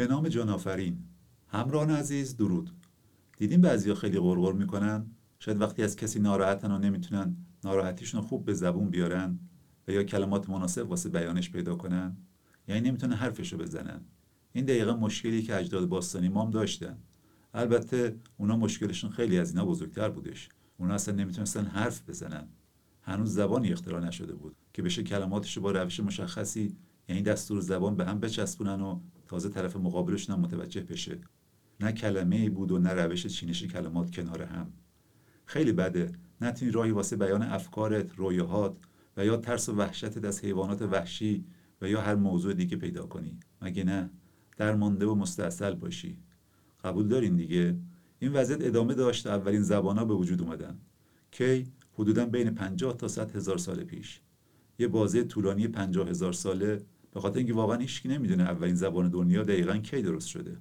به نام جان آفرین. همراهان عزیز درود. دیدیم بعضیا خیلی غرغر می‌کنن؟ شاید وقتی از کسی ناراحتن و نمی‌تونن ناراحتیشون خوب به زبون بیارن و یا کلمات مناسب واسه بیانش پیدا کنن؟ یعنی نمی‌تونن حرفشو بزنن. این دقیقا مشکلی که اجداد باستانی مام داشتن. البته اونا مشکلشون خیلی از اینا بزرگتر بودش. اونا اصلا نمی‌تونستن حرف بزنن. هنوز زبانی اختراع نشده بود که بشه کلماتش با روش مشخصی یعنی دستور زبان به هم بچسبونن و تازه طرف مقابلشون هم متوجه بشه. نه کلمه بود و نه روش چینش کلمات کنار هم. خیلی بده. نتونی راهی واسه بیان افکارت رویاهات و یا ترس و وحشتت از حیوانات وحشی و یا هر موضوع دیگه پیدا کنی. مگه نه؟ درمانده و مستاصل باشی. قبول دارین دیگه؟ این وضعیت ادامه داشت اولین زبان به وجود اومدن. کی؟ حدودا بین 50 تا 100 هزار سال پیش. یه بازه طولانی 50 هزار ساله به خاطر اینکه واقعا هیچکی نمی‌دونه اولین زبان دنیا دقیقا کی درست شده.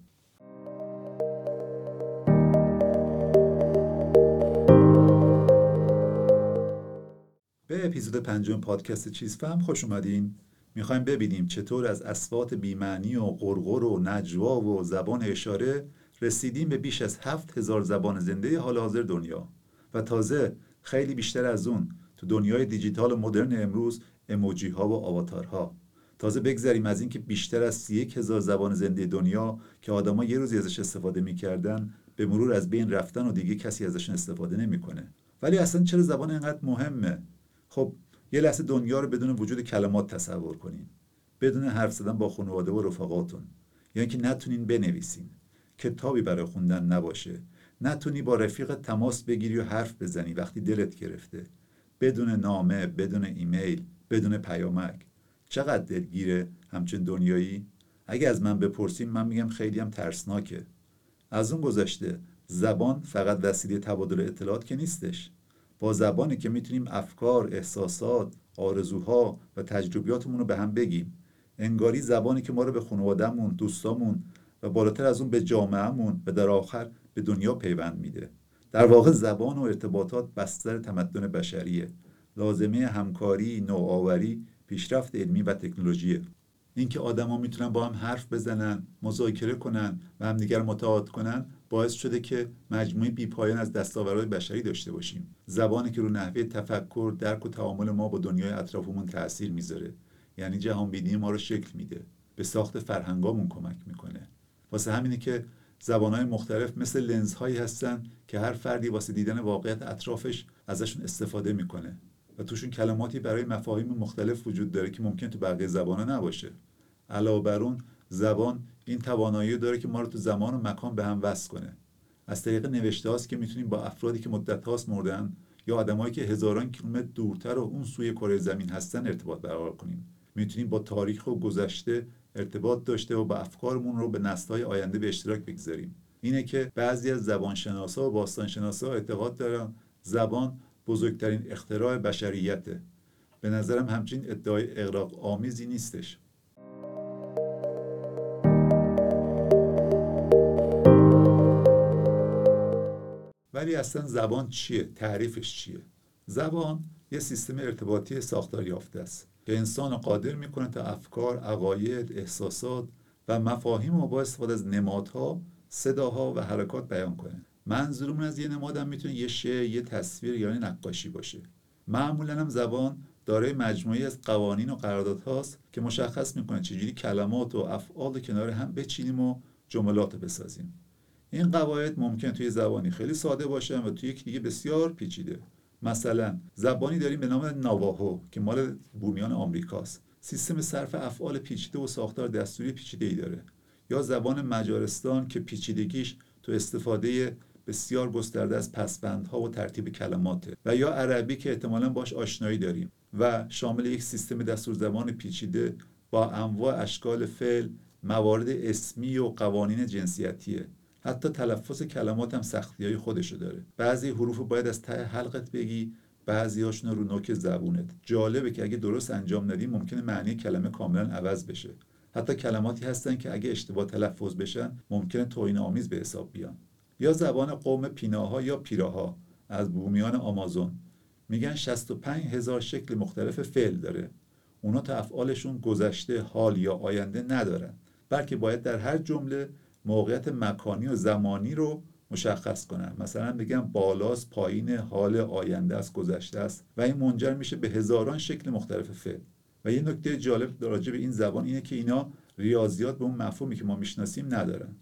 به اپیزود پنجم پادکست چیز فهم خوش اومدین. می‌خوایم ببینیم چطور از اسوات بیمعنی و قرقر و نجوا و زبان اشاره رسیدیم به بیش از هفت هزار زبان زنده حال حاضر دنیا. و تازه خیلی بیشتر از اون تو دنیای دیجیتال مدرن امروز اموجی ها و آواتارها. تازه بگذریم از اینکه بیشتر از سی هزار زبان زنده دنیا که آدما یه روزی ازش استفاده می‌کردن به مرور از بین رفتن و دیگه کسی ازشون استفاده نمی‌کنه. ولی اصلا چرا زبان اینقدر مهمه؟ خب یه لحظه دنیا رو بدون وجود کلمات تصور کنین. بدون حرف زدن با خانواده و رفقاتون. یعنی که نتونین بنویسین. کتابی برای خوندن نباشه. نتونی با رفیق تماس بگیری و حرف بزنی وقتی دلت گرفته. بدون نامه بدون ایمیل بدون پیامک. چقدر دلگیره همچون دنیایی؟ اگه از من بپرسیم من میگم خیلی هم ترسناکه. از اون گذشته زبان فقط وسیله تبادل اطلاعات که نیستش. با زبانی که می‌تونیم افکار، احساسات، آرزوها و تجربیاتمون رو به هم بگیم. انگاری زبانی که ما رو به خانوادهمون، دوستامون و بالاتر از اون به جامعهمون و در آخر به دنیا پیوند میده. در واقع زبان و ارتباطات بستر تمدن بشریه. لازمه همکاری، نوآوری، پیشرفت علمی و تکنولوژیه اینکه آدما می‌تونن با هم حرف بزنن، مذاکره کنن و همدیگر متعاقد کنن باعث شده که مجموعه بیپایان از دستاوردهای بشری داشته باشیم. زبانی که رو نحوه تفکر درک و تعامل ما با دنیای اطرافمون تاثیر می‌ذاره. یعنی جهان بینی ما رو شکل میده. به ساخت فرهنگامون کمک می‌کنه. واسه همینه که زبانهای مختلف مثل لنزهایی هستن که هر فردی واسه دیدن واقعیت اطرافش ازشون استفاده می‌کنه. و توشون کلماتی برای مفاهیم مختلف وجود داره که ممکن تو بقیه زبانها نباشه. علاوه بر اون زبان این توانایی داره که ما رو تو زمان و مکان به هم وصل کنه. از طریق نوشته هاست که می‌تونیم با افرادی که مدت هاست مردن یا آدمایی که هزاران کیلومتر دورتر و اون سوی کره زمین هستن ارتباط برقرار کنیم. می‌تونیم با تاریخ و گذشته ارتباط داشته و با افکارمون رو به نسل‌های آینده به اشتراک بگذاریم. اینه که بعضی از زبانشناسا و باستانشناسا اعتقاد دارن زبان بزرگترین اختراع بشریته. به نظرم همچین ادعای اغراق آمیزی نیستش. ولی اصلا زبان چیه؟ تعریفش چیه؟ زبان یه سیستم ارتباطی ساختار یافته است. که انسان قادر می‌کنه تا افکار عقاید احساسات و مفاهیم رو با استفاده از نمادها صداها و حرکات بیان کنه. منظورمون از یه نمادم می‌تونه یه شعر یه تصویر یا یعنی نقاشی باشه. معمولا هم زبان دارای مجموعی از قوانین و قراردادهاست که مشخص می‌کنه چجوری کلمات و افعال رو کنار هم بچینیم و جملات بسازیم. این قواعد ممکن توی زبانی خیلی ساده باشه و توی یک دیگه بسیار پیچیده. مثلا زبانی داریم به نام نواهو که مال بومیان آمریکاست. سیستم صرف افعال پیچیده و ساختار دستوری پیچیده ای داره. یا زبان مجارستان که پیچیدگیش تو استفاده بسیار گسترده از پسبندها و ترتیب کلماته و یا عربی که احتمالا باش آشنایی داریم و شامل یک سیستم دستور زبان پیچیده با انواع اشکال فعل موارد اسمی و قوانین جنسیتیه. حتی تلفظ کلمات هم سختی های خودشو داره. بعضی حروف باید از ته حلقت بگی بعضی هاشون رو نوک زبونت. جالبه که اگه درست انجام ندی ممکنه معنی کلمه کاملا عوض بشه. حتی کلماتی هستن که اگه اشتباه تلفظ بشن ممکنه توهین آمیز به حساب بیان. یا زبان قوم پیناها یا پیراها از بومیان آمازون. میگن 65 هزار شکل مختلف فعل داره. اونا تا افعالشون گذشته حال یا آینده ندارن. بلکه باید در هر جمله موقعیت مکانی و زمانی رو مشخص کنن. مثلا بگم بالاست پایین حال آینده است گذشته است. و این منجر میشه به هزاران شکل مختلف فعل. و یه نکته جالب راجع به این زبان اینه که اینا ریاضیات به اون مفهومی که ما می‌شناسیم ندارن.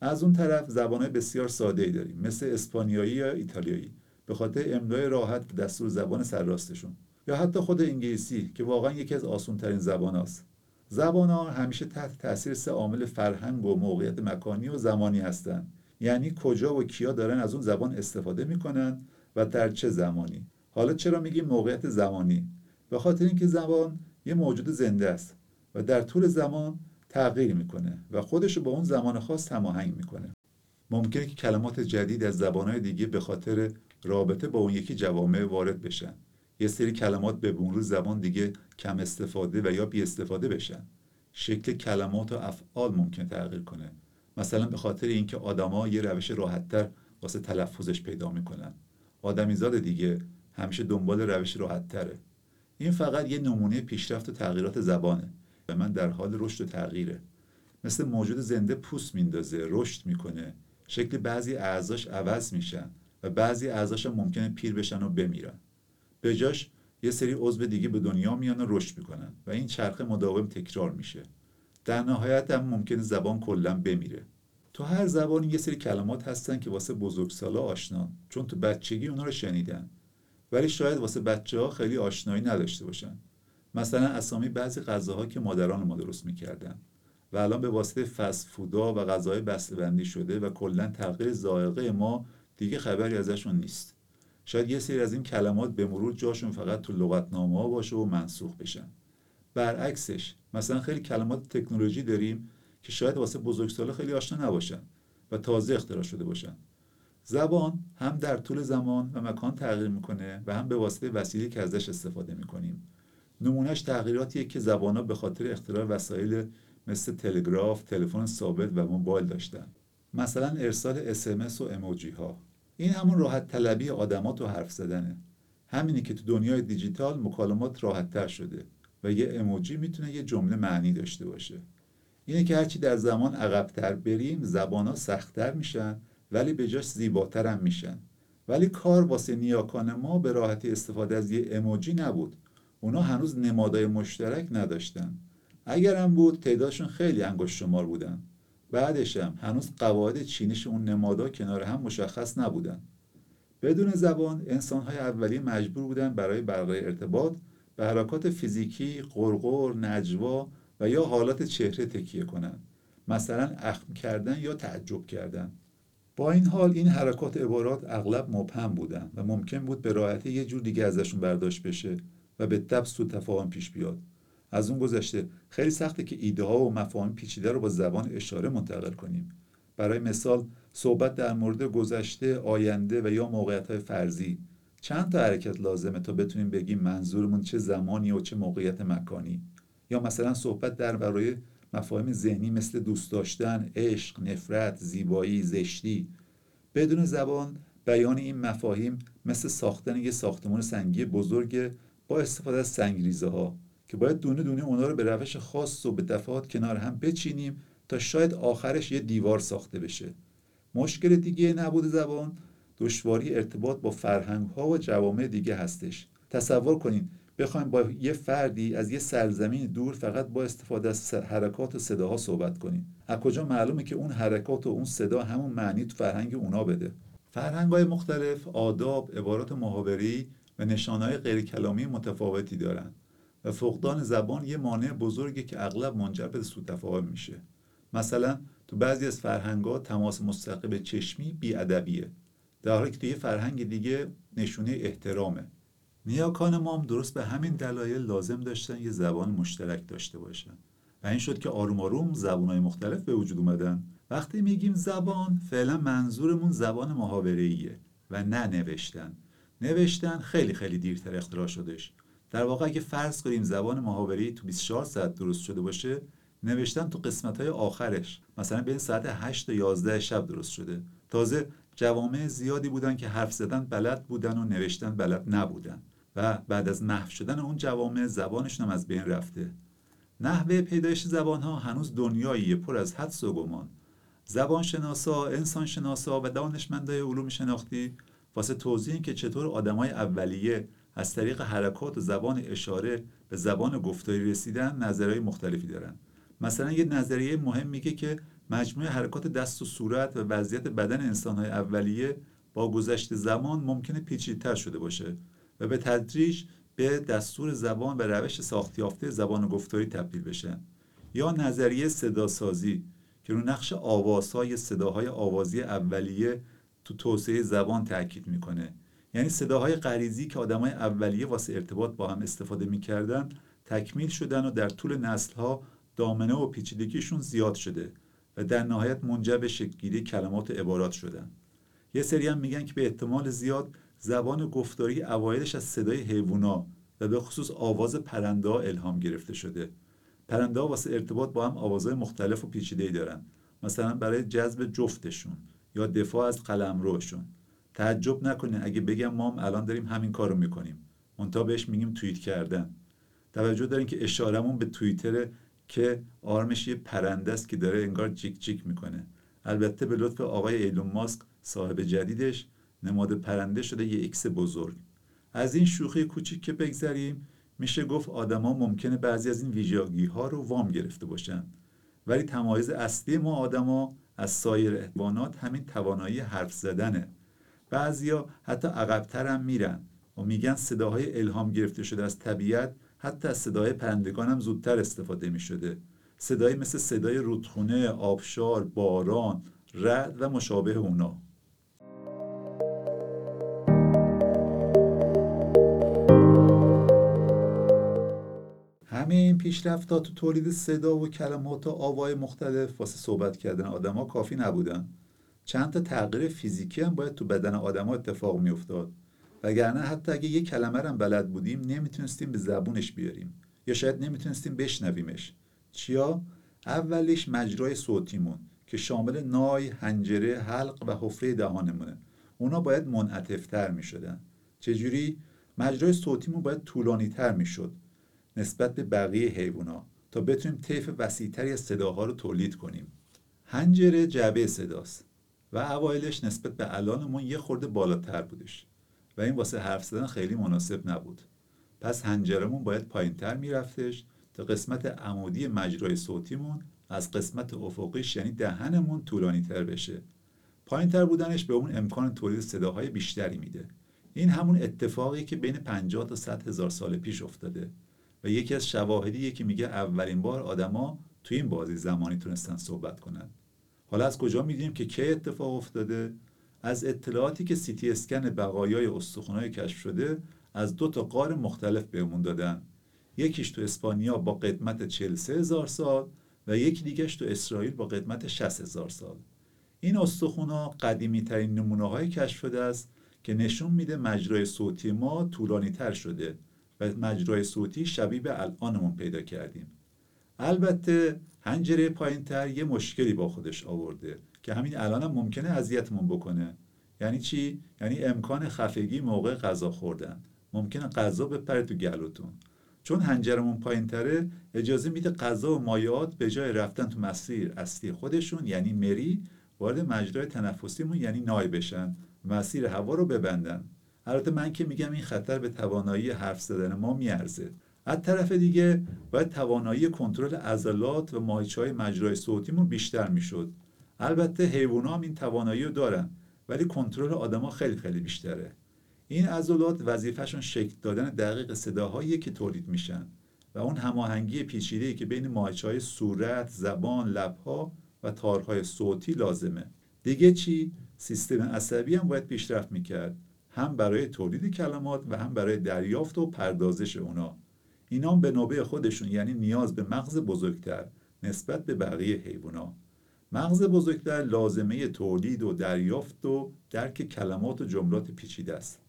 از اون طرف زبانهای بسیار ساده ای داریم مثل اسپانیایی یا ایتالیایی. به خاطر املای راحت دستور زبان سرراستشون یا حتی خود انگلیسی که واقعا یکی از آسونترین زبان هاست. زبان ها همیشه تحت تاثیر سه عامل فرهنگ و موقعیت مکانی و زمانی هستند. یعنی کجا و کیا دارن از اون زبان استفاده می‌کنن و در چه زمانی. حالا چرا میگیم موقعیت زمانی؟ به خاطر اینکه زبان یه موجود زنده است و در طول زمان تغییر می‌کنه و خودش رو با اون زمان خاص هماهنگ می‌کنه. ممکنه که کلمات جدید از زبانهای دیگه به خاطر رابطه با اون یکی جوامع وارد بشن. یه سری کلمات به مرور زبان دیگه کم استفاده و یا بی استفاده بشن. شکل کلمات و افعال ممکن تغییر کنه. مثلا به خاطر اینکه آدما یه روش راحتتر واسه تلفظش پیدا می‌کنن. آدمیزاد دیگه همیشه دنبال روش راحتتره. این فقط یه نمونه پیشرفت و تغییرات زبانه. و در حال رشد و تغییره. مثل موجود زنده پوست میندازه رشد می‌کنه. شکل بعضی اعضاش عوض میشن و بعضی اعضاش ممکنه پیر بشن و بمیرن. به جاش یه سری عضو دیگه به دنیا میان و رشد می‌کنن و این چرخه مداوم تکرار میشه. در نهایت هم ممکنه زبان کلا بمیره. تو هر زبانی یه سری کلمات هستن که واسه بزرگسالا آشنا چون تو بچگی اونا رو شنیدن. ولی شاید واسه بچه ها خیلی آشنایی نداشته باشن. مثلا اسامی بعضی غذاها که مادران ما درست می‌کردن و الان به واسطه فست فودا و غذاهای بسته‌بندی شده و کلا تغییر ذائقه ما دیگه خبری ازشون نیست. شاید یه سری از این کلمات به مرور جاشون فقط تو لغتنامه ها باشه و منسوخ بشن. برعکسش مثلا خیلی کلمات تکنولوژی داریم که شاید واسه بزرگسالا خیلی آشنا نباشن و تازه اختراع شده باشن. زبان هم در طول زمان و مکان تغییر می‌کنه و هم به واسطه وسیله که ازش استفاده می‌کنیم. نمونهش تغییراتیه که زبان به خاطر اختراع وسایل مثل تلگراف، تلفن ثابت و موبایل داشتن. مثلا ارسال اسمس و اموجی ها این همون راحت طلبی آدمات و حرف زدنه. همینی که تو دنیای دیجیتال مکالمات راحت تر شده و یه اموجی می‌تونه یه جمله معنی داشته باشه. اینه که هرچی در زمان عقبتر بریم زبان ها سختتر میشن ولی به جاش زیباتر هم میشن. ولی کار واسه نیاکان ما به راحتی استفاده از یه اموجی نبود. اونا هنوز نمادای مشترک نداشتن. اگرم بود تعدادشون خیلی انگشت شمار بودن. بعدش هم هنوز قواعد چینش اون نمادا کنار هم مشخص نبودن. بدون زبان انسانهای اولی مجبور بودن برای برقراری ارتباط به حرکات فیزیکی، قرقر، نجوا و یا حالات چهره تکیه کنند مثلا اخم کردن یا تعجب کردن. با این حال این حرکات عبارات اغلب مبهم بودن و ممکن بود به راحتی یه جور دیگه ازشون برداشت بشه. و به تب سو تفاهم پیش بیاد. از اون گذشته خیلی سخته که ایده ها و مفاهیم پیچیده رو با زبان اشاره منتقل کنیم. برای مثال صحبت در مورد گذشته آینده و یا موقعیت های فرضی. چند تا حرکت لازمه تا بتونیم بگیم منظورمون چه زمانی و چه موقعیت مکانی. یا مثلا صحبت در برای مفاهیم ذهنی مثل دوست داشتن، عشق، نفرت، زیبایی، زشتی. بدون زبان بیان این مفاهیم مثل ساختن یه ساختمان سنگی بزرگ با استفاده از سنگریزه ها که باید دونه دونه اونا رو به روش خاص و به دفعات کنار هم بچینیم تا شاید آخرش یه دیوار ساخته بشه. مشکل دیگه نبود زبان دشواری ارتباط با فرهنگ ها و جوامع دیگه هستش. تصور کنین بخوایم با یه فردی از یه سرزمین دور فقط با استفاده از حرکات و صداها صحبت کنیم. از کجا معلومه که اون حرکات و اون صدا همون معنی تو فرهنگ اونا بده؟ فرهنگ های مختلف آداب عبارات محاوری و نشانهای غیر کلامی متفاوتی دارن و فقدان زبان یه مانع بزرگی که اغلب منجر به سوء تفاهم میشه. مثلا تو بعضی از فرهنگات تماس مستقیم چشمی بیادبیه. در حالی که توی فرهنگ دیگه نشونه احترامه. نیاکان ما هم درست به همین دلایل لازم داشتن یه زبان مشترک داشته باشن. و این شد که آروم آروم زبانهای مختلف به وجود اومدن. وقتی میگیم زبان فعلا منظورمون زبان محاوره‌ایه و نه نوشتن. نوشتن. خیلی خیلی دیرتر اختراع شدش. در واقع اگه فرض کنیم زبان محاوره‌ای تو 24 ساعت درست شده باشه نوشتن تو قسمت های آخرش مثلا بین ساعت 8 تا 11 شب درست شده. تازه جوامع زیادی بودن که حرف زدن بلد بودن و نوشتن بلد نبودن و بعد از محو شدن اون جوامع زبانشون هم از بین رفته. نحوه پیدایش زبان ها هنوز دنیایی پر از حدس و گمان. زبان شناسا، انسان شناسا و دانشمندای علوم شناختی واسه توضیح که چطور آدمای اولیه از طریق حرکات و زبان اشاره به زبان گفتاری رسیدن نظریه مختلفی دارن. مثلا یه نظریه مهم میگه که مجموعه حرکات دست و صورت و وضعیت بدن انسانهای اولیه با گذشت زمان ممکنه پیچیدتر شده باشه و به تدریج به دستور زبان و روش ساختیافته زبان گفتاری تبدیل بشن یا نظریه صداسازی که رو نقش آوازهای صداهای آوازی اولیه تو توسعه زبان تاکید می‌کنه. یعنی صداهای غریزی که آدمای اولیه واسه ارتباط با هم استفاده می‌کردن تکمیل شدن و در طول نسلها دامنه و پیچیدگیشون زیاد شده و در نهایت منجر به شکلگیری کلمات و عبارات شدن. یه سری هم میگن که به احتمال زیاد زبان گفتاری اوایلش از صدای حیوونا و به خصوص آواز پرنده الهام گرفته شده. پرنده واسه ارتباط با هم آوازهای مختلف و پیچیده‌ای دارن. مثلا برای جذب جفتشون. یا دفاع از قلمروشون تعجب نکنه اگه بگم ما هم الان داریم همین کارو می‌کنیم. منتها بهش میگیم توییت کردن. توجه دارین که اشارمون به توییتر که آرمش یه پرنده است که داره انگار جیک جیک می‌کنه. البته به لطف آقای ایلون ماسک صاحب جدیدش نماد پرنده شده یه ایکس بزرگ. از این شوخی کوچیک که بگذریم میشه گفت آدما ممکنه بعضی از این ویژگی ها رو وام گرفته باشن. ولی تمایز اصلی ما آدما از سایر حیوانات همین توانایی حرف زدنه. بعضیا حتی عقبتر هم میرن و میگن صداهای الهام گرفته شده از طبیعت حتی از صدای پرندگان هم زودتر استفاده می شده صدایی مثل صدای رودخونه، آبشار، باران، رعد و مشابه اونا. همه این پیشرفتها تو تولید صدا و کلمات و آوای مختلف واسه صحبت کردن آدما کافی نبودن. چند تا تغییر فیزیکی هم باید تو بدن آدما اتفاق میافتاد. وگرنه حتی اگه یه کلمه هم بلد بودیم نمی‌تونستیم به زبونش بیاریم. یا شاید نمی‌تونستیم بشنویمش. چیا؟ اولیش مجرای صوتیمون که شامل نای، هنجره، حلق و حفره دهانمونه. اونا باید منعطفتر می‌شدن. چجوری؟ مجرای صوتیمون باید طولانی تر می‌شد. نسبت به بقیه حیوونا تا بتونیم طیف وسیعتری از صداها رو تولید کنیم. هنجره جعبه صداست و اوایلش نسبت به الانمون یه خورده بالاتر بودش و این واسه حرف زدن خیلی مناسب نبود. پس هنجرمون باید پایینتر میرفتش تا قسمت عمودی مجرای صوتیمون از قسمت افقیش یعنی دهنمون طولانی تر بشه. پایینتر بودنش به اون امکان تولید صداهای بیشتری میده. این همون اتفاقی که بین 50 تا 100 هزار سال پیش افتاده. و یکی از شواهدیه که میگه اولین بار آدما تو این بازی زمانی تونستن صحبت کنن. حالا از کجا میدیم که کی اتفاق افتاده؟ از اطلاعاتی که سیتی اسکن بقایای استخونهای کشف شده از دو تا قار مختلف بهمون دادن. یکیش تو اسپانیا با قدمت 43 هزار سال و یکی دیگهش تو اسرائیل با قدمت 60 هزار سال. این استخونا قدیمی ترین نمونه های کشف شده است که نشون میده مجرای صوتی ما طولانی تر شده. و مجرای صوتی شبیه به الانمون پیدا کردیم. البته هنجره پایین تر یه مشکلی با خودش آورده که همین الان هم ممکنه اذیتمون بکنه. یعنی چی؟ یعنی امکان خفگی موقع غذا خوردن. ممکنه غذا بپره تو گلوتون. چون هنجرمون پایین تره اجازه میده غذا و مایعات به جای رفتن تو مسیر اصلی خودشون یعنی مری وارد مجرای تنفسیمون یعنی نای بشن مسیر هوا رو ببندن. البته من که میگم این خطر به توانایی حرف زدن ما میارزه از طرف دیگه باید توانایی کنترل عضلات و ماهیچه های مجرای صوتیمون بیشتر می‌شد البته حیوونا هم این توانایی رو دارن ولی کنترل آدما خیلی خیلی بیشتره این عضلات وظیفهشون شکل دادن دقیق صداهایی که تولید میشن و اون هماهنگی پیچیده‌ای که بین های صورت، زبان، لبها و تارهای صوتی لازمه. دیگه چی؟ سیستم عصبی هم باید پیشرفت می‌کرد هم برای تولید کلمات و هم برای دریافت و پردازش اونا. اینا به نوبه خودشون یعنی نیاز به مغز بزرگتر نسبت به بقیه حیوانا. مغز بزرگتر لازمه تولید و دریافت و درک کلمات و جملات پیچیده است.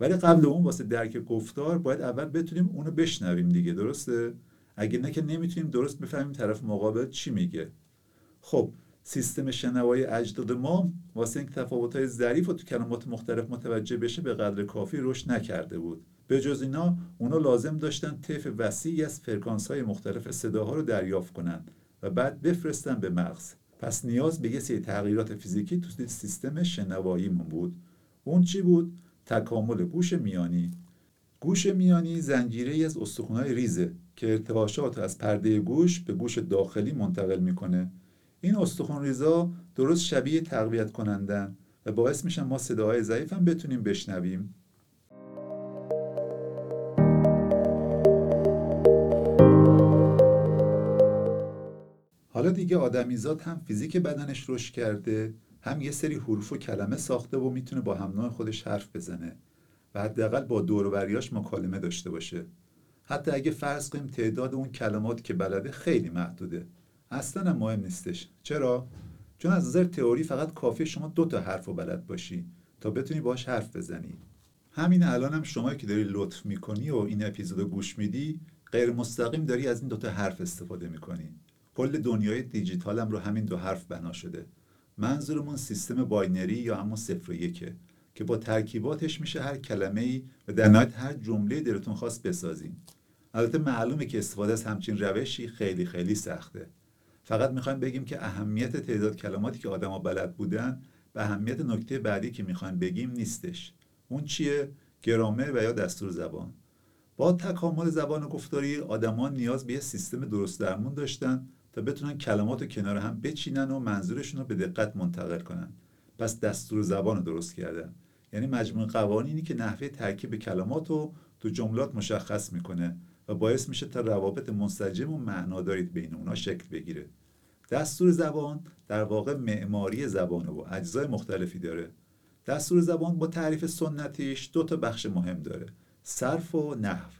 ولی قبل اون واسه درک گفتار باید اول بتونیم اونو بشنویم دیگه درسته اگه نه که نمی‌تونیم درست بفهمیم طرف مقابل چی میگه خب سیستم شنوایی اجداد ما واسه اینکه تفاوت‌های ظریف و تو کلمات مختلف متوجه بشه به قدر کافی رشد نکرده بود. به جز اینا اونا لازم داشتن طیف وسیعی از فرکانس های مختلف صداها رو دریافت کنند و بعد بفرستن به مغز. پس نیاز به یه سری تغییرات فیزیکی تو سیستم شنواییمون بود. اون چی بود؟ تکامل گوش میانی. گوش میانی زنجیره از استخوان‌های ریزه که ارتعاشات از پرده گوش به گوش داخلی منتقل می‌کنه. این استخوان ریزا درست شبیه تقویت کنندن و باعث میشن ما صداهای ضعیف هم بتونیم بشنویم. حالا دیگه آدمیزاد هم فیزیک بدنش رشد کرده هم یه سری حروف و کلمه ساخته و می‌تونه با همناه خودش حرف بزنه و حداقل با دوروبریاش مکالمه داشته باشه. حتی اگه فرض کنیم تعداد اون کلمات که بلده خیلی محدوده. اصلا مهم نیستش. چرا؟ چون از نظر تئوری فقط کافی شما دو تا حرف و بلد باشی تا بتونی باش حرف بزنی. همین الان هم شما که داری لطف می‌کنی و این اپیزودو گوش میدی غیر مستقیم داری از این دوتا حرف استفاده می‌کنی. کل دنیای دیجیتال هم رو همین دو حرف بنا شده. منظورمون سیستم باینری یا همون صفر و یکه که با ترکیباتش میشه هر کلمه ای و در نهایت هر جمله دلتون خواست بسازین البته معلومه که استفاده از همچین روشی خیلی خیلی سخته. فقط می‌خوایم بگیم که اهمیت تعداد کلماتی که آدما بلد بودن به اهمیت نکته بعدی که می‌خوایم بگیم نیستش. اون چیه؟ گرامر و یا دستور زبان. با تکامل زبان گفتاری آدما نیاز به یه سیستم درست درمون داشتن تا بتونن کلمات رو کنار هم بچینن و منظورشون رو به دقت منتقل کنن. پس دستور زبان رو درست کردن. یعنی مجموع قوانینی که نحوه ترکیب کلمات رو تو جملات مشخص می‌کنه. و باعث میشه تا روابط منسجم و معناداری بین اونا شکل بگیره. دستور زبان در واقع معماری زبان و اجزای مختلفی داره. دستور زبان با تعریف سنتیش دو تا بخش مهم داره. صرف و نحو.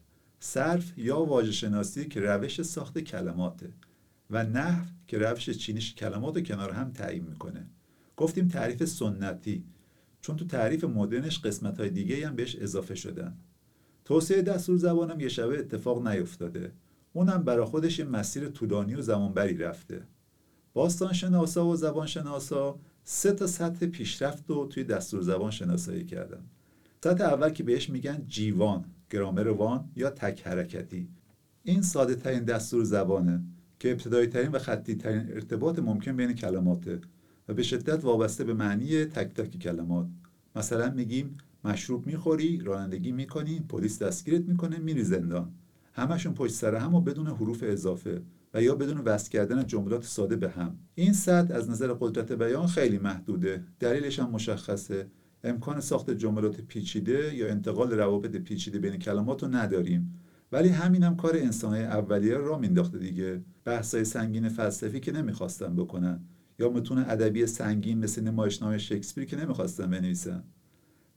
صرف یا واژه شناسی که روش ساخت کلماته و نحو که روش چینش کلمات رو کنار هم تعیین می‌کنه. گفتیم تعریف سنتی. چون تو تعریف مدرنش قسمت های دیگه هم بهش اضافه شدن. توسعه دستور زبانم یه شبه اتفاق نیفتاده. اونم برا خودش یه مسیر طولانی و زمانبری رفته. باستان شناسا و زبان شناسا سه تا سطح پیشرفت رو توی دستور زبان شناسایی کردن. سطح اول که بهش میگن جیوان گرامر وان یا تک حرکتی. این ساده ترین دستور زبانه که ابتدایی ترین و خطی ترین ارتباط ممکن بین کلماته و به شدت وابسته به معنی تک تک کلمات. مثلا میگیم مشروب می‌خوری رانندگی می‌کنی پلیس دستگیرت می‌کنه میری زندان. همشون پشت سر هم و بدون حروف اضافه و یا بدون وصل کردن جملات ساده به هم. این سطح از نظر قدرت بیان خیلی محدوده. دلیلش هم مشخصه. امکان ساخت جملات پیچیده یا انتقال روابط پیچیده بین کلمات رو نداریم. ولی همین هم کار انسانهای اولیه را مینداخته دیگه. بحثای سنگین فلسفی که نمی‌خواستن بکنن. یا متون ادبی سنگین مثل نمایشنامه شکسپیر که نمی‌خواستن بنویسن.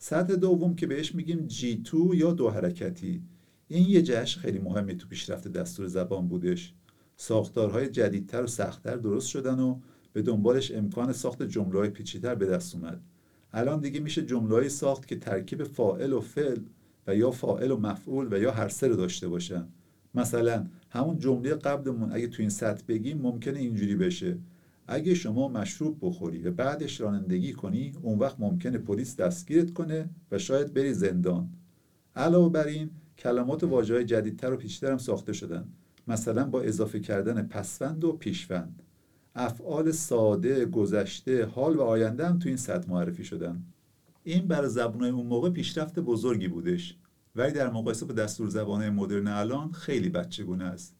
سطح دوم که بهش میگیم جی تو یا دو حرکتی. این یه جهش خیلی مهمی تو پیشرفت دستور زبان بودش. ساختارهای جدیدتر و سختتر درست شدن و به دنبالش امکان ساخت جمله پیچیدتر به دست اومد. الان دیگه میشه جمله ساخت که ترکیب فائل و فعل و یا فائل و مفعول و یا هر سه رو داشته باشن. مثلا همون جمله قبلمون اگه تو این سطح بگیم ممکنه اینجوری بشه. اگه شما مشروب بخوری و بعدش رانندگی کنی اون وقت ممکنه پلیس دستگیرت کنه و شاید بری زندان. علاوه بر این کلمات و واژه‌های جدیدتر و پیچیدتر هم ساخته شدن. مثلا با اضافه کردن پسوند و پیشوند. افعال ساده گذشته حال و آینده هم تو این سطح معرفی شدن. این برای زبانهای اون موقع پیشرفت بزرگی بودش. ولی در مقایسه با دستور زبانهای مدرن الان خیلی بچگونه است.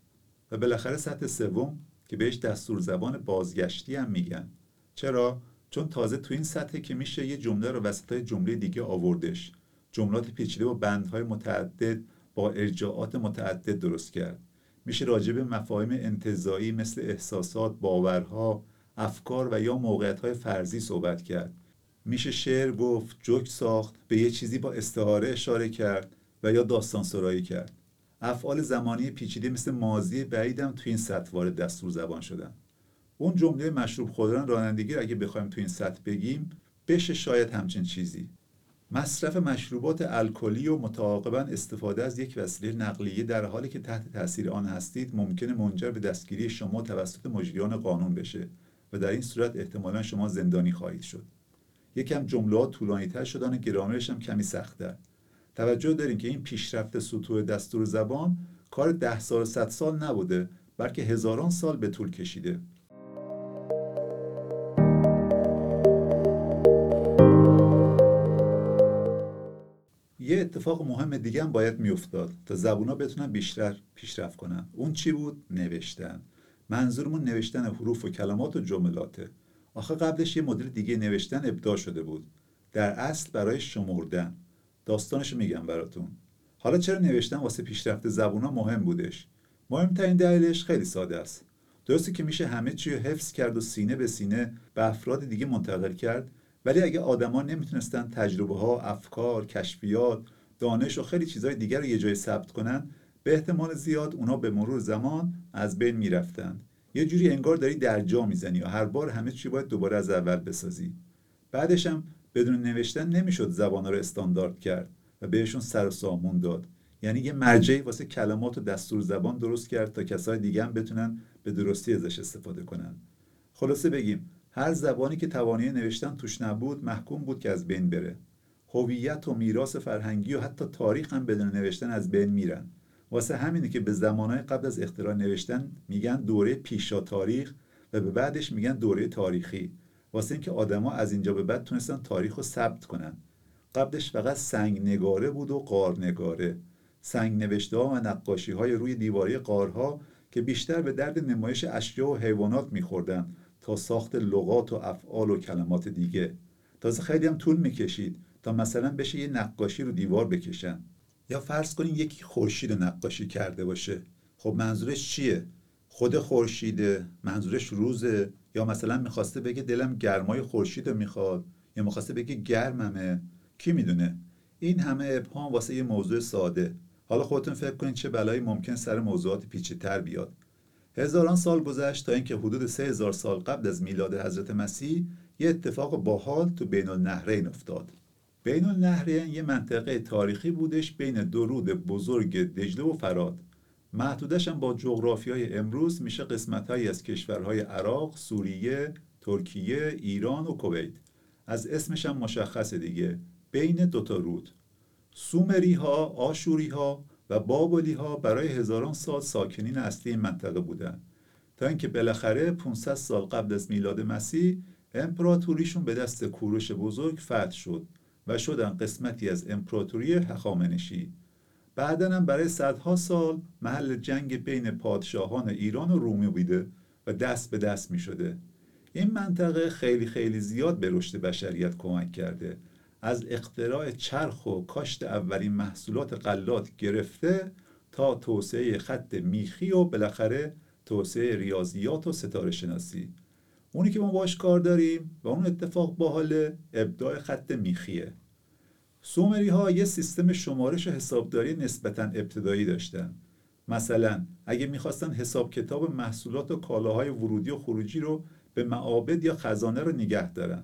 و بالاخره سطح سوم که بهش دستور زبان بازگشتی هم میگن چرا چون تازه تو این سطح که میشه یه جمله رو وسط جمله دیگه آوردش جملات پیچیده و بندهای متعدد با ارجاعات متعدد درست کرد میشه راجع به مفاهیم انتظایی مثل احساسات، باورها، افکار و یا موقعیت‌های فرضی صحبت کرد. میشه شعر گفت، جوک ساخت، به یه چیزی با استعاره اشاره کرد و یا داستان سرایی کرد. افعال زمانی پیچیده مثل ماضی بعیدم تو این سطح وارد دستور زبان شدن. اون جمله مشروب خوردن رانندگی رو اگه بخوایم تو این سطح بگیم بشه شاید همچین چیزی. مصرف مشروبات الکلی و متعاقبا استفاده از یک وسیله نقلیه در حالی که تحت تاثیر آن هستید ممکنه منجر به دستگیری شما توسط مجریان قانون بشه و در این صورت احتمالا شما زندانی خواهید شد. یکم جملات طولانی تر شدن و گرامرش هم کمی سختتر. توجه داریم که این پیشرفت سطوح دستور زبان کار ده سال صد سال نبوده بلکه هزاران سال به طول کشیده. یه اتفاق مهم دیگه هم باید میافتاد تا زبونا بتونن بیشتر پیشرفت کنن. اون چی بود؟ نوشتن. منظورمون نوشتن حروف و کلمات و جملاته. آخه قبلش یه مدل دیگه نوشتن ابداع شده بود. در اصل برای شمردن. داستانش میگم براتون. حالا چرا نوشتن واسه پیشرفت زبونا مهم بودش؟ مهمترین دلیلش خیلی ساده است. درسته که میشه همه چی رو حفظ کرد و سینه به سینه به افراد دیگه منتقل کرد ولی اگه آدما نمی‌تونستن تجربه ها افکار کشفیات دانش و خیلی چیزهای دیگر رو یه جای ثبت کنن به احتمال زیاد اونا به مرور زمان از بین می‌رفتن. یه جوری انگار داری در جا می‌زنی و هر بار همه چی باید دوباره از اول بسازی. بعدش هم بدون نوشتن نمی‌شد زبان رو استاندارد کرد و بهشون سر و سامون داد. یعنی یه مرجعی واسه کلمات و دستور زبان درست کرد تا کسای دیگه هم بتونن به درستی ازش استفاده کنن. خلاصه بگیم هر زبانی که توانایی نوشتن توش نبود محکوم بود که از بین بره. هویت و میراث فرهنگی و حتی تاریخ هم بدون نوشتن از بین میرن. واسه همینه که به زمانهای قبل از اختراع نوشتن میگن دوره پیشا تاریخ و به بعدش میگن دوره تاریخی. واسه اینکه آدما از اینجا به بعد تونستن تاریخ رو ثبت کنن. قبلش فقط سنگ نگاره بود و قار نگاره سنگ نوشته ها و نقاشی های روی دیواره قارها که بیشتر به درد نمایش اشیا و حیوانات میخوردن تا ساخت لغات و افعال و کلمات دیگه. تازه خیلی هم طول می‌کشید تا مثلا بشه یه نقاشی رو دیوار بکشن. یا فرض کنین یکی خورشید نقاشی کرده باشه. خب منظورش چیه؟ خود خورشیده منظورش روزه یا مثلا می‌خواسته بگه دلم گرمای خورشید رو می‌خواد یا می‌خواسته بگه گرممه کی می‌دونه؟ این همه ابهام واسه یه موضوع ساده. حالا خودتون فکر کنید چه بلایی ممکن سر موضوعات پیچیده‌تر بیاد. هزاران سال گذشت تا اینکه حدود سه هزار سال قبل از میلاد حضرت مسیح یه اتفاق باحال تو بین النهرین افتاد. بین النهرین یه منطقه تاریخی بودش بین دو رود بزرگ دجله و فراد محدودش هم با جغرافی های امروز میشه قسمت هایی از کشورهای عراق، سوریه، ترکیه، ایران و کویت. از اسمش هم مشخص دیگه. بین دوتا رود. سومری ها، آشوری ها و بابلی ها برای هزاران سال ساکنین اصلی این منطقه بودند تا اینکه بالاخره 500 سال قبل از میلاد مسیح امپراتوریشون به دست کوروش بزرگ فتح شد و شدن قسمتی از امپراتوری هخامنشی. بعدا هم برای صدها سال محل جنگ بین پادشاهان ایران و رومی بوده و دست به دست می شده. این منطقه خیلی خیلی زیاد به رشد بشریت کمک کرده. از اختراع چرخ و کاشت اولین محصولات قلات گرفته تا توسعه خط میخی و بالاخره توسعه ریاضیات و ستاره شناسی. اونی که ما باش کار داریم و اون اتفاق باحال ابداع خط میخیه. سومری ها یه سیستم شمارش و حسابداری نسبتا ابتدایی داشتن. مثلا اگه می‌خواستن حساب کتاب محصولات و کالاهای ورودی و خروجی رو به معابد یا خزانه رو نگه دارن.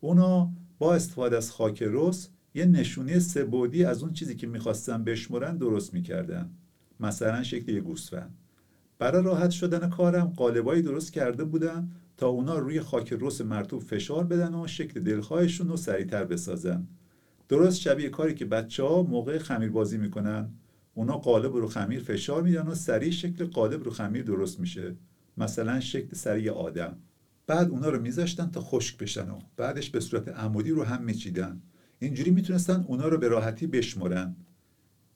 اونا با استفاده از خاک رس یه نشونه سبودی از اون چیزی که می‌خواستن بشمرن درست می‌کردن. مثلا شکل یه گوسفند. برای راحت شدن کارم قالبایی درست کرده بودن تا اونا روی خاک رس مرتوب فشار بدن و شکل دلخواهشون رو سریعتر بسازن. درست شبیه کاری که بچه ها موقع خمیر بازی می‌کنن. اونا قالب رو خمیر فشار میدن و سریع شکل قالب رو خمیر درست میشه. مثلا شکل سریع آدم. بعد اونا رو میذاشتن تا خشک بشن و بعدش به صورت عمودی رو هم میچیدن. اینجوری می‌تونستن اونا رو به راحتی بشمرن.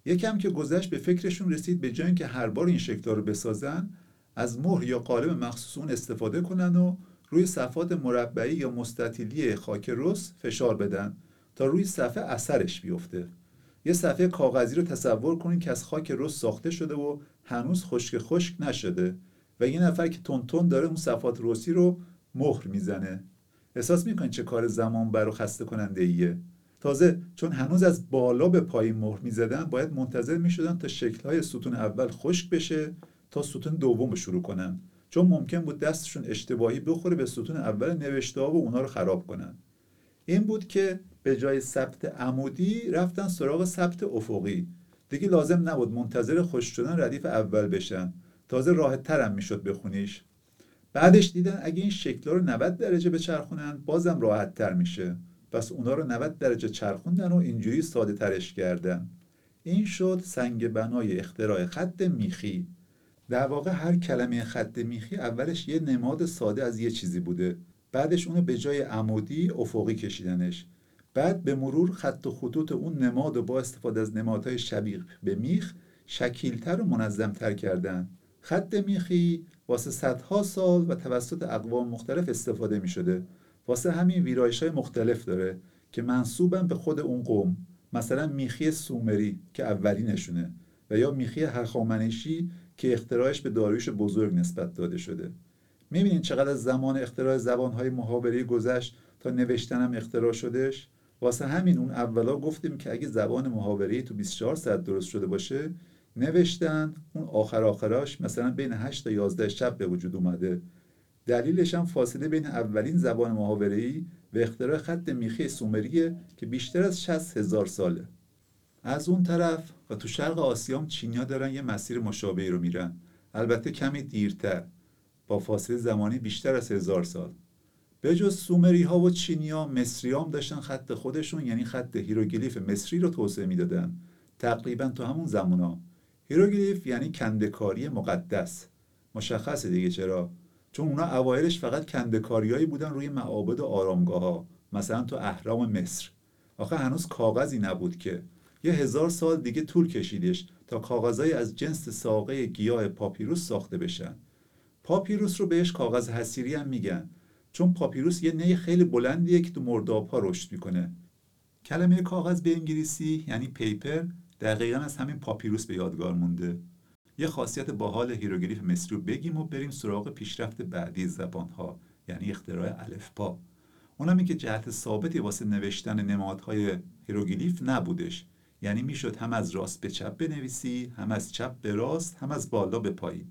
یکم که گذشت به فکرشون رسید به جای که هر بار این شکل رو بسازن از مهر یا قالب مخصوص اون استفاده کنن و روی صفات مربعی یا مستطیلی خاک رس فشار بدن. تا روی صفحه اثرش بیفته. یه صفحه کاغذی رو تصور کنید که از خاک رس ساخته شده و هنوز خشک خشک نشده و یه نفر که تون داره اون صفات رسی رو مهر می‌زنه. احساس می‌کنید چه کار زمان بر و خسته کننده ایه تازه چون هنوز از بالا به پایین مهر می‌زدن باید منتظر می‌شدن تا شکلهای ستون اول خشک بشه تا ستون دوم رو شروع کنن. چون ممکن بود دستشون اشتباهی بخوره به ستون اول نوشته ها و اونا رو خراب کنن. این بود که به جای ثبت عمودی رفتن سراغ ثبت افقی. دیگه لازم نبود منتظر خوش شدن ردیف اول بشن. تازه راحت ترم می‌شد بخونیش بعدش دیدن اگه این شکل رو 90 درجه بچرخونن بازم راحت تر میشه. پس اونا رو 90 درجه چرخوندن و اینجوری ساده ترش کردن. این شد سنگ بنای اختراع خط میخی. در واقع هر کلمه خط میخی اولش یه نماد ساده از یه چیزی بوده. بعدش اونو به جای عمودی افقی کشیدنش. بعد به مرور خط و خطوط اون نماد و با استفاده از نمادهای شبیه به میخ شکیلتر و منظمتر کردن خط میخی واسه صدها سال و توسط اقوام مختلف استفاده می شده واسه همین ویرایش های مختلف داره که منصوبن به خود اون قوم مثلا میخی سومری که اولینشونه و یا میخی هخامنشی که اختراعش به داریوش بزرگ نسبت داده شده. می‌بینین چقدر از زمان اختراع زبانهای محاوره گذشت تا نوشتنم اختراع شدش واسه همین اون اولا گفتیم که اگه زبان محاوره تو 24 ساعت درست شده باشه نوشتن اون آخر آخراش مثلا بین 8 تا 11 شب به وجود اومده. دلیلش هم فاصله بین اولین زبان محاوره‌ای و اختراع خط میخی سومریه که بیشتر از 60 هزار ساله. از اون طرف و تو شرق آسیام چینیا دارن یه مسیر مشابهی رو میرن. البته کمی دیرتر. با فاصله زمانی بیشتر از هزار سال. به جز سومری ها و چینیا مصریا هم داشتن خط خودشون یعنی خط هیروگلیف مصری رو توسعه می‌دادن. تقریبا تو همون زمونا. هیروگلیف یعنی کندکاری مقدس. مشخصه دیگه چرا؟ چون اونا اوایلش فقط کندکاریایی بودن روی معابد و آرامگاه ها مثلا تو اهرام مصر. آخه هنوز کاغذی نبود که. یه هزار سال دیگه طول کشیدش تا کاغذهایی از جنس ساقه گیاه پاپیروس ساخته بشن. پاپیروس رو بهش کاغذ حصیری هم میگن. چون پاپیروس یه نی خیلی بلندیه که تو مرداب ها رشد می‌کنه. کلمه کاغذ به انگلیسی یعنی paper دقیقا از همین پاپیروس به یادگار مونده. یه خاصیت باحال هیروگلیف مصری رو بگیم و بریم سراغ پیشرفت بعدی زبان ها یعنی اختراع الفبا. اونم که جهت ثابتی واسه نوشتن نمادهای هیروگلیف نبودش. یعنی می‌شد هم از راست به چپ بنویسی هم از چپ به راست هم از بالا به پایین.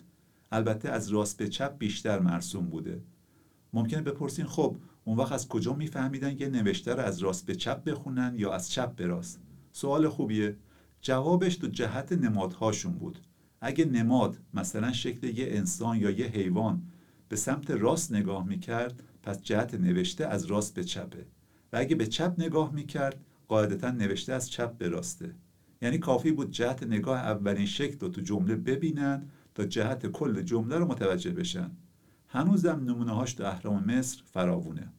البته از راست به چپ بیشتر مرسوم بوده. ممکنه بپرسین خب اون وقت از کجا میفهمیدن یه نوشته رو از راست به چپ بخونن یا از چپ به راست؟ سوال خوبیه. جوابش تو جهت نمادهاشون بود. اگه نماد مثلا شکل یه انسان یا یه حیوان به سمت راست نگاه می‌کرد پس جهت نوشته از راست به چپه. و اگه به چپ نگاه می‌کرد قاعدتا نوشته از چپ به راسته. یعنی کافی بود جهت نگاه اولین شکل رو تو جمله ببینن تا جهت کل جمله رو متوجه بشن. هنوزم نمونه هاش تو اهرام مصر فراوونه.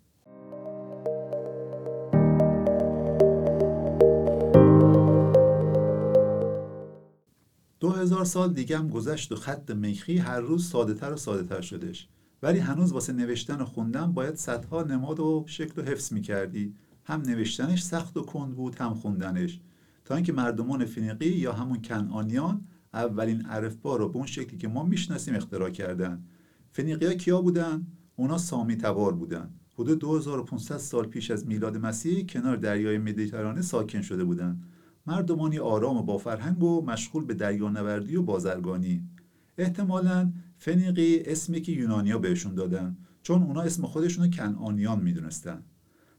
دو هزار سال دیگه هم گذشت و خط میخی هر روز ساده تر و ساده تر شدش. ولی هنوز واسه نوشتن و خوندن باید صدها نماد و شکل و حفظ می‌کردی. هم نوشتنش سخت و کند بود هم خوندنش. تا اینکه مردمان فینیقی یا همون کنعانیان اولین عرفبا رو به اون شکلی که ما می‌شناسیم اختراع کردن. فنیقیا کیا بودن؟ اونا سامی تبار بودن. حدود 2500 سال پیش از میلاد مسیح کنار دریای مدیترانه ساکن شده بودند مردمانی آرام و با فرهنگ و مشغول به دریانوردی و بازرگانی. احتمالا فنیقی اسمی که یونانیا بهشون دادن چون اونا اسم خودشون رو کنعانیان می‌دونستن.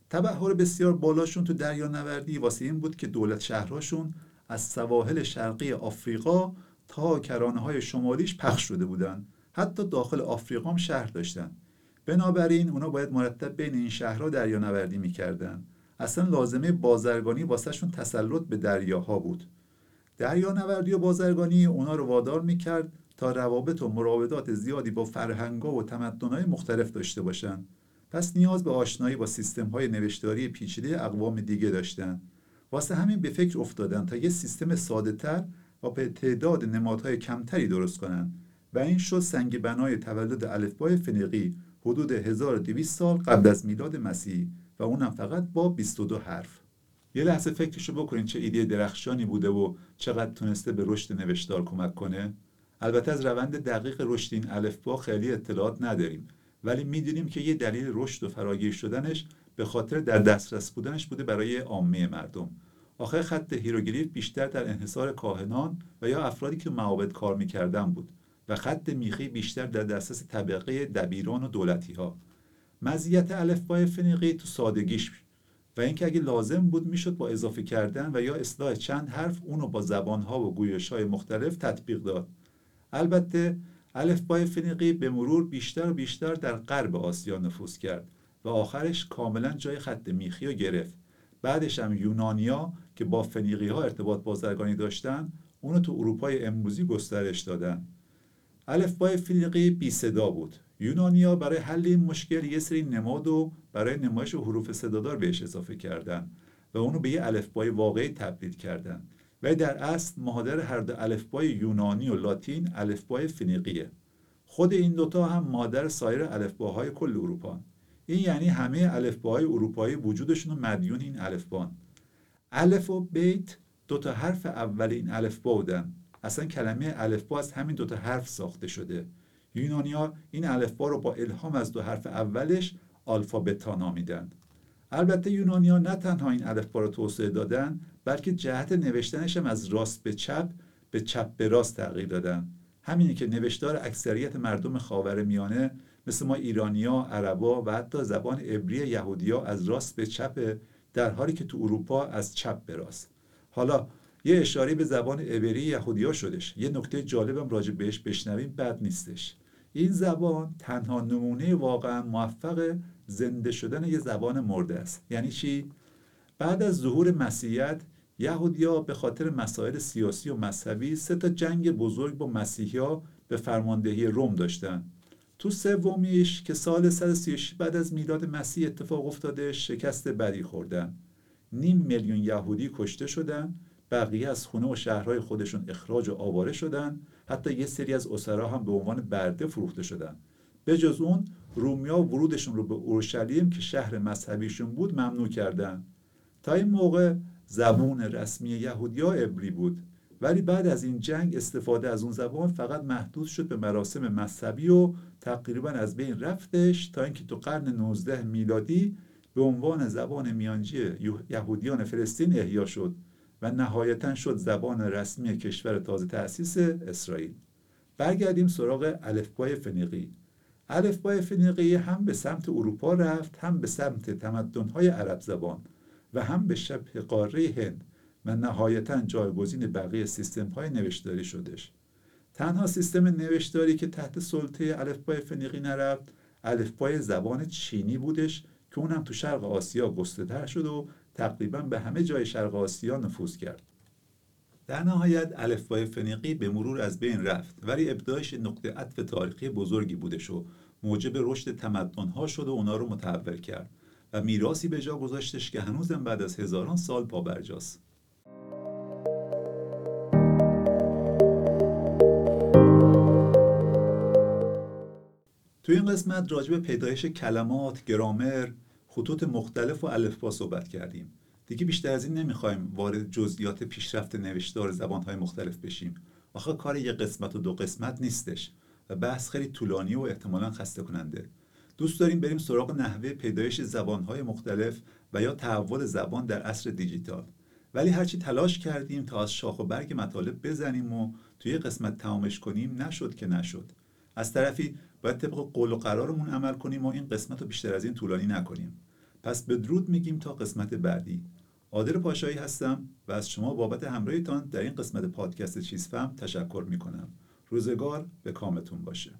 تبهر بسیار بالاشون تو دریانوردی واسه این بود که دولت شهرهاشون از سواحل شرقی آفریقا تا کرانه های شمالیش پخش شده بودن. حتی داخل آفریقا هم شهر داشتن. بنابراین اونا باید مرتب بین این شهرها دریانوردی می‌کردن. اصلا لازمه بازرگانی واسهشون تسلط به دریاها بود. دریانوردی و بازرگانی اونا رو وادار می‌کرد تا روابط و مراودات زیادی با فرهنگا و تمدنهای مختلف داشته باشند پس نیاز به آشنایی با سیستم های نوشتاری پیچیده اقوام دیگه داشتن. واسه همین به فکر افتادن تا یه سیستم ساده تر و به تعداد نمادهای کمتری درست کنن. و این شد سنگ بنای تولد الفبای فنیقی حدود 1200 سال قبل از میلاد مسیح و اونم فقط با 22 حرف. یه لحظه فکرشو بکنین چه ایده درخشانی بوده و چقدر تونسته به رشد نوشتار کمک کنه. البته از روند دقیق رشد این الفبا خیلی اطلاعات نداریم ولی می‌دونیم که یه دلیل رشد و فراگیر شدنش به خاطر در دسترس بودنش بوده برای عامه مردم. آخه خط هیروگلیف بیشتر در انحصار کاهنان و یا افرادی که معابد کار می‌کردن بود. و خط میخی بیشتر در دسترس طبقه دبیران و دولتی ها مزیت الفبای فنیقی تو سادگیش. و اینکه اگه لازم بود می‌شد با اضافه کردن و یا اصلاح چند حرف اونو با زبانها و گویش های مختلف تطبیق داد. البته الفبای فنیقی به مرور بیشتر و بیشتر در غرب آسیا نفوذ کرد و آخرش کاملا جای خط میخی رو گرفت. بعدش هم یونانیا که با فنیقی ها ارتباط بازرگانی داشتن اونو تو اروپای امروزی گسترش دادن. الفبای فنیقی بی صدا بود. یونانیا برای حل این مشکل یه سری نماد و برای نمایش حروف صدادار بهش اضافه کردن و اونو به یه الفبای واقعی تبدیل کردن. ولی در اصل مادر هر دو الفبای یونانی و لاتین الفبای فنیقیه خود این دوتا هم مادر سایر الفباهای کل اروپا این یعنی همه الفباهای اروپایی وجودشون مدیون این الفبان الف و بیت دوتا حرف اول این الفبا بودن. اصلا کلمه الفبا از همین دوتا حرف ساخته شده. یونانیا این الفبا رو با الهام از دو حرف اولش آلفابتا نامیدن البته یونانیا نه تنها این الفبا رو توسعه دادن بلکه جهت نوشتنش هم از راست به چپ به چپ به راست تغییر دادن. همینی که نوشتار اکثریت مردم خاور میانه مثل ما ایرانیا، عربا و حتی زبان عبری یهودیا از راست به چپ در حالی که تو اروپا از چپ به راست. حالا یه اشاره به زبان عبری یهودیا شدش. یه نکته جالبم راجع بهش بشنویم بد نیستش. این زبان تنها نمونه واقعا موفق زنده شدن یه زبان مرده است. یعنی چی؟ بعد از ظهور مسیحیت یهودیا به خاطر مسائل سیاسی و مذهبی سه تا جنگ بزرگ با مسیحیا به فرماندهی روم داشتن. تو سومیش که سال 136 بعد از میلاد مسیح اتفاق افتاده شکست بدی خوردن. نیم میلیون یهودی کشته شدن بقیه از خونه و شهرهای خودشون اخراج و آواره شدن. حتی یه سری از اسرا هم به عنوان برده فروخته شدن. به جز اون رومیا ورودشون رو به اورشلیم که شهر مذهبیشون بود ممنوع کردن. تا این موقع زبون رسمی یهودیا عبری بود. ولی بعد از این جنگ استفاده از اون زبان فقط محدود شد به مراسم مذهبی و تقریبا از بین رفتش تا اینکه تو قرن 19 میلادی به عنوان زبان میانجی یهودیان فلسطین احیا شد. و نهایتا شد زبان رسمی کشور تازه تأسیس اسرائیل. برگردیم سراغ الفبای فنیقی. الفبای فنیقی هم به سمت اروپا رفت هم به سمت تمدنهای عرب زبان و هم به شبه قاره هند و نهایتا جایگزین بقیه سیستم های نوشتاری شدش. تنها سیستم نوشتاری که تحت سلطه الفبای فنیقی نرفت الفبای زبان چینی بودش که اونم تو شرق آسیا گسترتر شد و تقریبا به همه جای شرق آسیا نفوذ کرد. در نهایت الفبای فنیقی به مرور از بین رفت ولی ابداعش نقطه عطف تاریخی بزرگی بودش و موجب رشد تمدنها شد و اونا رو متحول کرد و میراسی به جا گذاشتش که هنوزم بعد از هزاران سال پابرجاست تو این قسمت راجع به پیدایش کلمات، گرامر، خطوط مختلف و الفبا صحبت کردیم. دیگه بیشتر از این نمی‌خوایم وارد جزئیات پیشرفت نوشتار زبانهای مختلف بشیم. آخه کار یه قسمت و دو قسمت نیستش و بحث خیلی طولانی و احتمالا خسته کننده. دوست داریم بریم سراغ نحوه پیدایش زبانهای مختلف و یا تحول زبان در عصر دیجیتال. ولی هرچی تلاش کردیم تا از شاخ و برگ مطالب بزنیم و توی قسمت تمامش کنیم نشد که نشد. از طرفی باید طبق قول و قرارمون عمل کنیم و این قسمت رو بیشتر از این طولانی نکنیم پس به درود میگیم تا قسمت بعدی. عادل پاشایی هستم و از شما بابت همراهیتان در این قسمت پادکست چیزفهم تشکر می‌کنم. روزگار به کامتون باشه.